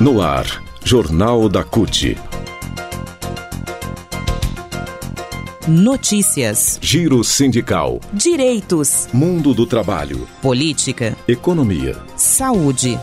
No ar, Jornal da CUT. Notícias. Giro sindical. Direitos. Mundo do trabalho. Política. Economia. Saúde.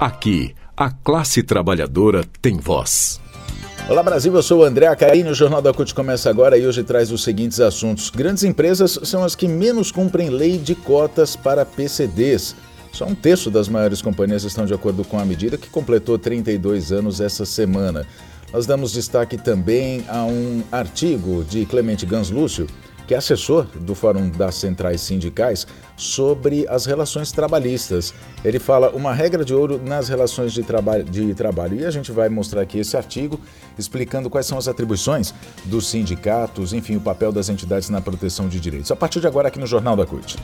Aqui, a classe trabalhadora tem voz. Olá Brasil, eu sou o André Acarini, o Jornal da CUT começa agora e hoje traz os seguintes assuntos. Grandes empresas são as que menos cumprem lei de cotas para PCDs. Só um terço das maiores companhias estão de acordo com a medida que completou 32 anos essa semana. Nós damos destaque também a um artigo de Clemente Gans Lúcio, que é assessor do Fórum das Centrais Sindicais, sobre as relações trabalhistas. Ele fala uma regra de ouro nas relações de, traba de trabalho. E a gente vai mostrar aqui esse artigo explicando quais são as atribuições dos sindicatos, enfim, o papel das entidades na proteção de direitos. A partir de agora, aqui no Jornal da CUT.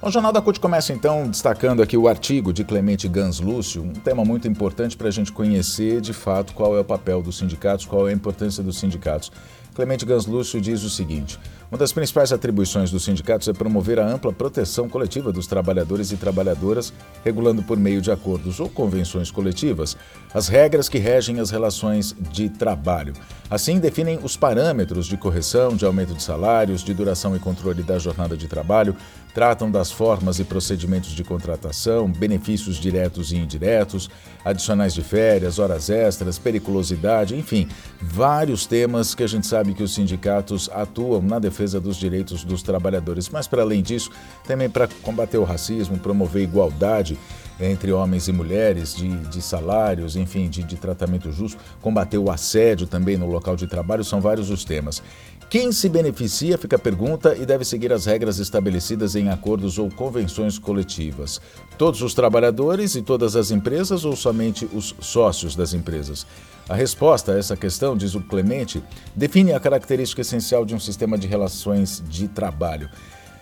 O Jornal da CUT começa então destacando aqui o artigo de Clemente Gans Lúcio, um tema muito importante para a gente conhecer de fato qual é o papel dos sindicatos, qual é a importância dos sindicatos. Clemente Gans Lúcio diz o seguinte: uma das principais atribuições dos sindicatos é promover a ampla proteção coletiva dos trabalhadores e trabalhadoras, regulando por meio de acordos ou convenções coletivas as regras que regem as relações de trabalho. Assim, definem os parâmetros de correção, de aumento de salários, de duração e controle da jornada de trabalho, tratam das formas e procedimentos de contratação, benefícios diretos e indiretos, adicionais de férias, horas extras, periculosidade, enfim, vários temas que a gente sabe que os sindicatos atuam na defesa defesa dos direitos dos trabalhadores. Mas, para além disso, também para combater o racismo, promover igualdade entre homens e mulheres, de, de salários, enfim, de, de tratamento justo, combater o assédio também no local de trabalho, são vários os temas. Quem se beneficia, fica a pergunta, e deve seguir as regras estabelecidas em acordos ou convenções coletivas. Todos os trabalhadores e todas as empresas ou somente os sócios das empresas? A resposta a essa questão, diz o Clemente, define a característica essencial de um sistema de relações de trabalho.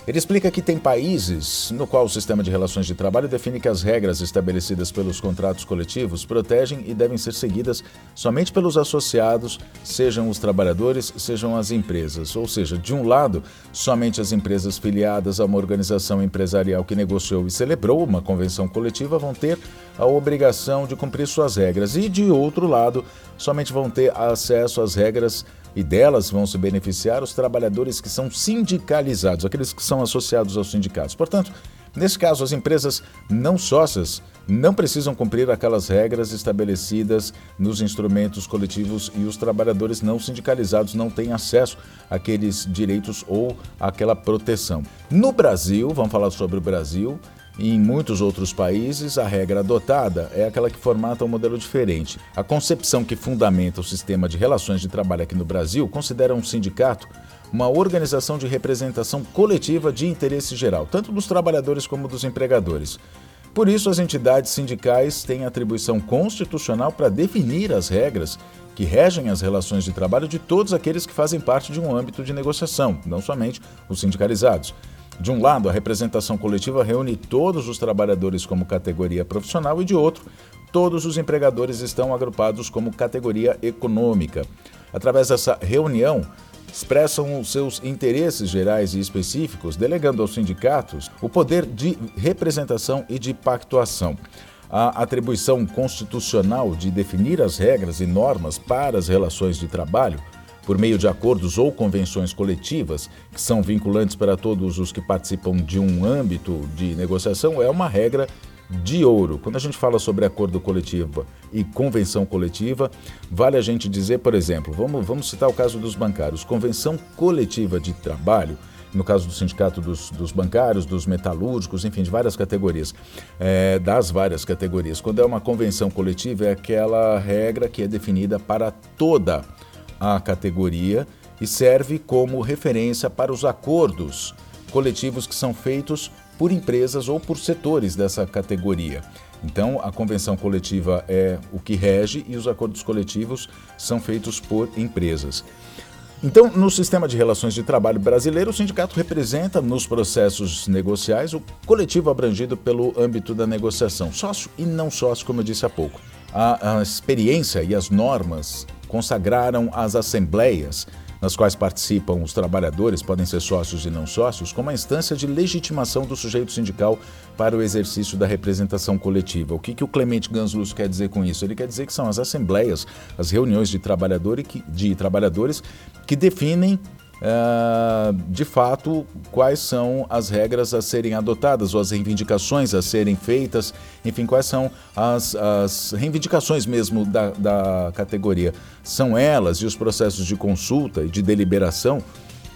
Ele explica que tem países no qual o sistema de relações de trabalho define que as regras estabelecidas pelos contratos coletivos protegem e devem ser seguidas somente pelos associados, sejam os trabalhadores, sejam as empresas. Ou seja, de um lado, somente as empresas filiadas a uma organização empresarial que negociou e celebrou uma convenção coletiva vão ter a obrigação de cumprir suas regras, e de outro lado, somente vão ter acesso às regras e delas vão se beneficiar os trabalhadores que são sindicalizados, aqueles que são associados aos sindicatos. Portanto, nesse caso, as empresas não sócias não precisam cumprir aquelas regras estabelecidas nos instrumentos coletivos e os trabalhadores não sindicalizados não têm acesso àqueles direitos ou àquela proteção. No Brasil, vamos falar sobre o Brasil, em muitos outros países, a regra adotada é aquela que formata um modelo diferente. A concepção que fundamenta o sistema de relações de trabalho aqui no Brasil considera um sindicato uma organização de representação coletiva de interesse geral, tanto dos trabalhadores como dos empregadores. Por isso, as entidades sindicais têm atribuição constitucional para definir as regras que regem as relações de trabalho de todos aqueles que fazem parte de um âmbito de negociação, não somente os sindicalizados. De um lado, a representação coletiva reúne todos os trabalhadores como categoria profissional e de outro, todos os empregadores estão agrupados como categoria econômica. Através dessa reunião, expressam os seus interesses gerais e específicos, delegando aos sindicatos o poder de representação e de pactuação. A atribuição constitucional de definir as regras e normas para as relações de trabalho por meio de acordos ou convenções coletivas, que são vinculantes para todos os que participam de um âmbito de negociação, é uma regra de ouro. Quando a gente fala sobre acordo coletivo e convenção coletiva, vale a gente dizer, por exemplo, vamos, vamos citar o caso dos bancários, convenção coletiva de trabalho no caso do sindicato dos, dos, bancários, dos metalúrgicos, enfim, de várias categorias, é, das várias categorias. Quando é uma convenção coletiva, é aquela regra que é definida para toda a categoria e serve como referência para os acordos coletivos que são feitos por empresas ou por setores dessa categoria. Então, a convenção coletiva é o que rege e os acordos coletivos são feitos por empresas. Então, no sistema de relações de trabalho brasileiro, o sindicato representa nos processos negociais o coletivo abrangido pelo âmbito da negociação, sócio e não sócio, como eu disse há pouco. A, a experiência e as normas consagraram as assembleias nas quais participam os trabalhadores, podem ser sócios e não sócios, como a instância de legitimação do sujeito sindical para o exercício da representação coletiva. O que, que o Clemente Ganslus quer dizer com isso? Ele quer dizer que são as assembleias, as reuniões de, trabalhador que, de trabalhadores que definem Uh, de fato, quais são as regras a serem adotadas ou as reivindicações a serem feitas, enfim, quais são as, as reivindicações mesmo da, da categoria. São elas e os processos de consulta e de deliberação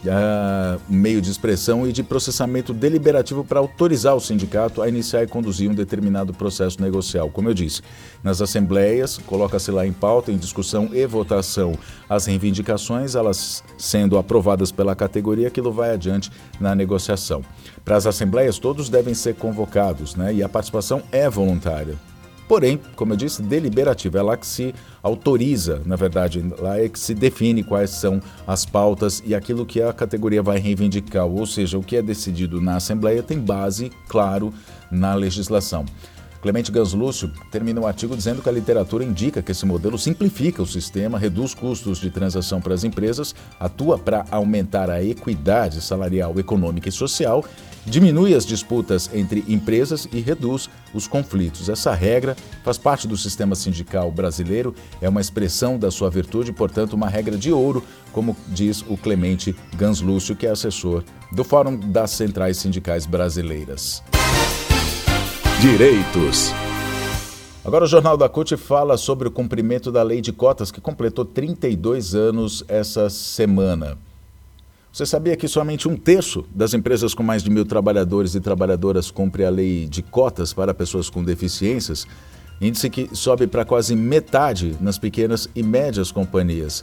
uh, meio de expressão e de processamento deliberativo para autorizar o sindicato a iniciar e conduzir um determinado processo negocial. Como eu disse, nas assembleias, coloca-se lá em pauta, em discussão e votação as reivindicações, elas sendo aprovadas pela categoria, aquilo vai adiante na negociação. Para as assembleias, todos devem ser convocados né? e a participação é voluntária. Porém, como eu disse, deliberativa, é lá que se autoriza, na verdade, lá é que se define quais são as pautas e aquilo que a categoria vai reivindicar, ou seja, o que é decidido na Assembleia tem base, claro, na legislação. Clemente Ganslúcio termina o artigo dizendo que a literatura indica que esse modelo simplifica o sistema, reduz custos de transação para as empresas, atua para aumentar a equidade salarial, econômica e social, diminui as disputas entre empresas e reduz os conflitos. Essa regra faz parte do sistema sindical brasileiro, é uma expressão da sua virtude, portanto, uma regra de ouro, como diz o Clemente Ganslúcio, que é assessor do Fórum das Centrais Sindicais Brasileiras. Direitos. Agora o Jornal da CUT fala sobre o cumprimento da lei de cotas que completou 32 anos essa semana. Você sabia que somente um terço das empresas com mais de mil trabalhadores e trabalhadoras cumpre a lei de cotas para pessoas com deficiências? Índice que sobe para quase metade nas pequenas e médias companhias.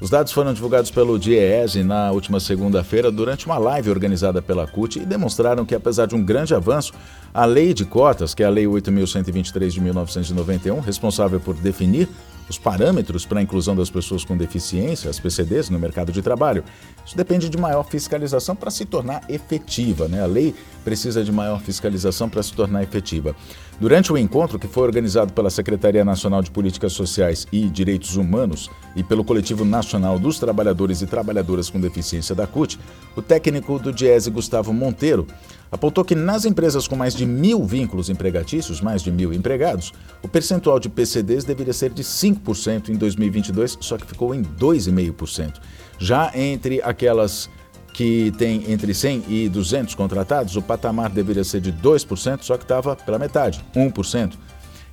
Os dados foram divulgados pelo DIEESE na última segunda-feira durante uma live organizada pela CUT e demonstraram que, apesar de um grande avanço, a lei de cotas, que é a Lei 8.123 de 1991, responsável por definir os parâmetros para a inclusão das pessoas com deficiência, as PCDs, no mercado de trabalho. Isso depende de maior fiscalização para se tornar efetiva. Né? A lei precisa de maior fiscalização para se tornar efetiva. Durante o encontro, que foi organizado pela Secretaria Nacional de Políticas Sociais e Direitos Humanos e pelo Coletivo Nacional dos Trabalhadores e Trabalhadoras com Deficiência da CUT, o técnico do Diese, Gustavo Monteiro, apontou que nas empresas com mais de mil vínculos empregatícios, mais de mil empregados, o percentual de PCDs deveria ser de 5% em 2022, só que ficou em 2,5%. Já entre aquelas que têm entre 100 e 200 contratados, o patamar deveria ser de 2%, só que estava pela metade, 1%.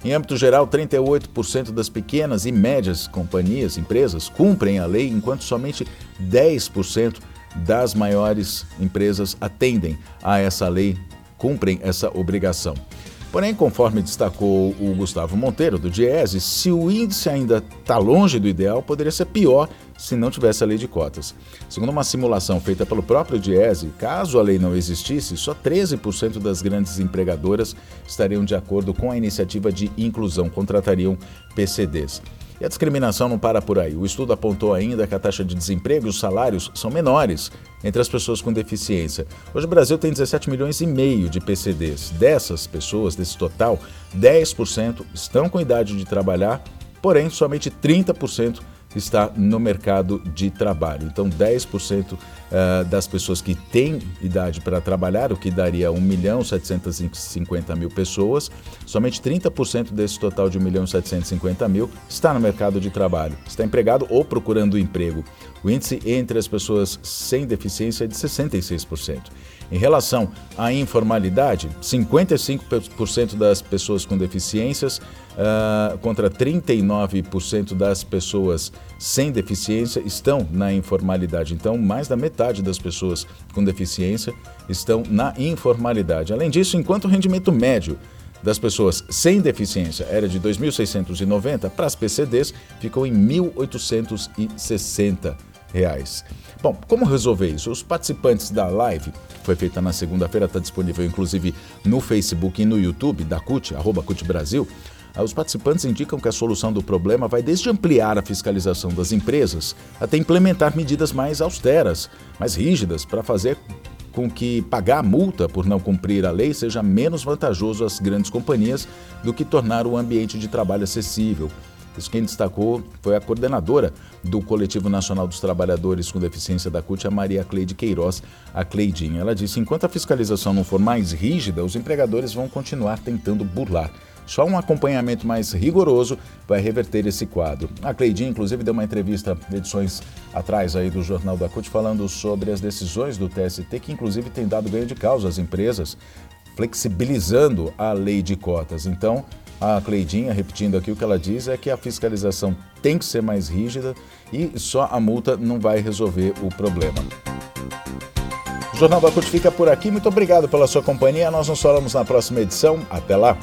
Em âmbito geral, 38% das pequenas e médias companhias, empresas, cumprem a lei, enquanto somente 10% das maiores empresas atendem a essa lei, cumprem essa obrigação. Porém, conforme destacou o Gustavo Monteiro, do Diese, se o índice ainda está longe do ideal, poderia ser pior se não tivesse a lei de cotas. Segundo uma simulação feita pelo próprio Diese, caso a lei não existisse, só 13% das grandes empregadoras estariam de acordo com a iniciativa de inclusão, contratariam PCDs. E a discriminação não para por aí. O estudo apontou ainda que a taxa de desemprego e os salários são menores entre as pessoas com deficiência. Hoje o Brasil tem 17 milhões e meio de PCDs. Dessas pessoas, desse total, 10% estão com idade de trabalhar, porém somente 30% está no mercado de trabalho. Então, 10% eh, das pessoas que têm idade para trabalhar, o que daria 1 milhão 750 mil pessoas, somente 30% desse total de 1 milhão 750 mil está no mercado de trabalho, está empregado ou procurando emprego. O índice entre as pessoas sem deficiência é de 66%. Em relação à informalidade, 55% das pessoas com deficiências uh, contra 39% das pessoas sem deficiência estão na informalidade. Então, mais da metade das pessoas com deficiência estão na informalidade. Além disso, enquanto o rendimento médio das pessoas sem deficiência era de 2.690, para as PCDs ficou em 1.860 reais. Bom, como resolver isso? Os participantes da live, que foi feita na segunda-feira, está disponível inclusive no Facebook e no YouTube da CUT, arroba CUT Brasil. Ah, os participantes indicam que a solução do problema vai desde ampliar a fiscalização das empresas até implementar medidas mais austeras, mais rígidas, para fazer com que pagar a multa por não cumprir a lei seja menos vantajoso às grandes companhias do que tornar o ambiente de trabalho acessível. Isso quem destacou foi a coordenadora do Coletivo Nacional dos Trabalhadores com Deficiência da CUT, a Maria Cleide Queiroz, a Cleidinha. Ela disse: enquanto a fiscalização não for mais rígida, os empregadores vão continuar tentando burlar. Só um acompanhamento mais rigoroso vai reverter esse quadro. A Cleidinha, inclusive, deu uma entrevista edições atrás aí do Jornal da CUT falando sobre as decisões do TST, que inclusive tem dado ganho de causa às empresas, flexibilizando a lei de cotas. Então, a Cleidinha, repetindo aqui o que ela diz, é que a fiscalização tem que ser mais rígida e só a multa não vai resolver o problema. O Jornal da CUT fica por aqui. Muito obrigado pela sua companhia. Nós nos falamos na próxima edição. Até lá!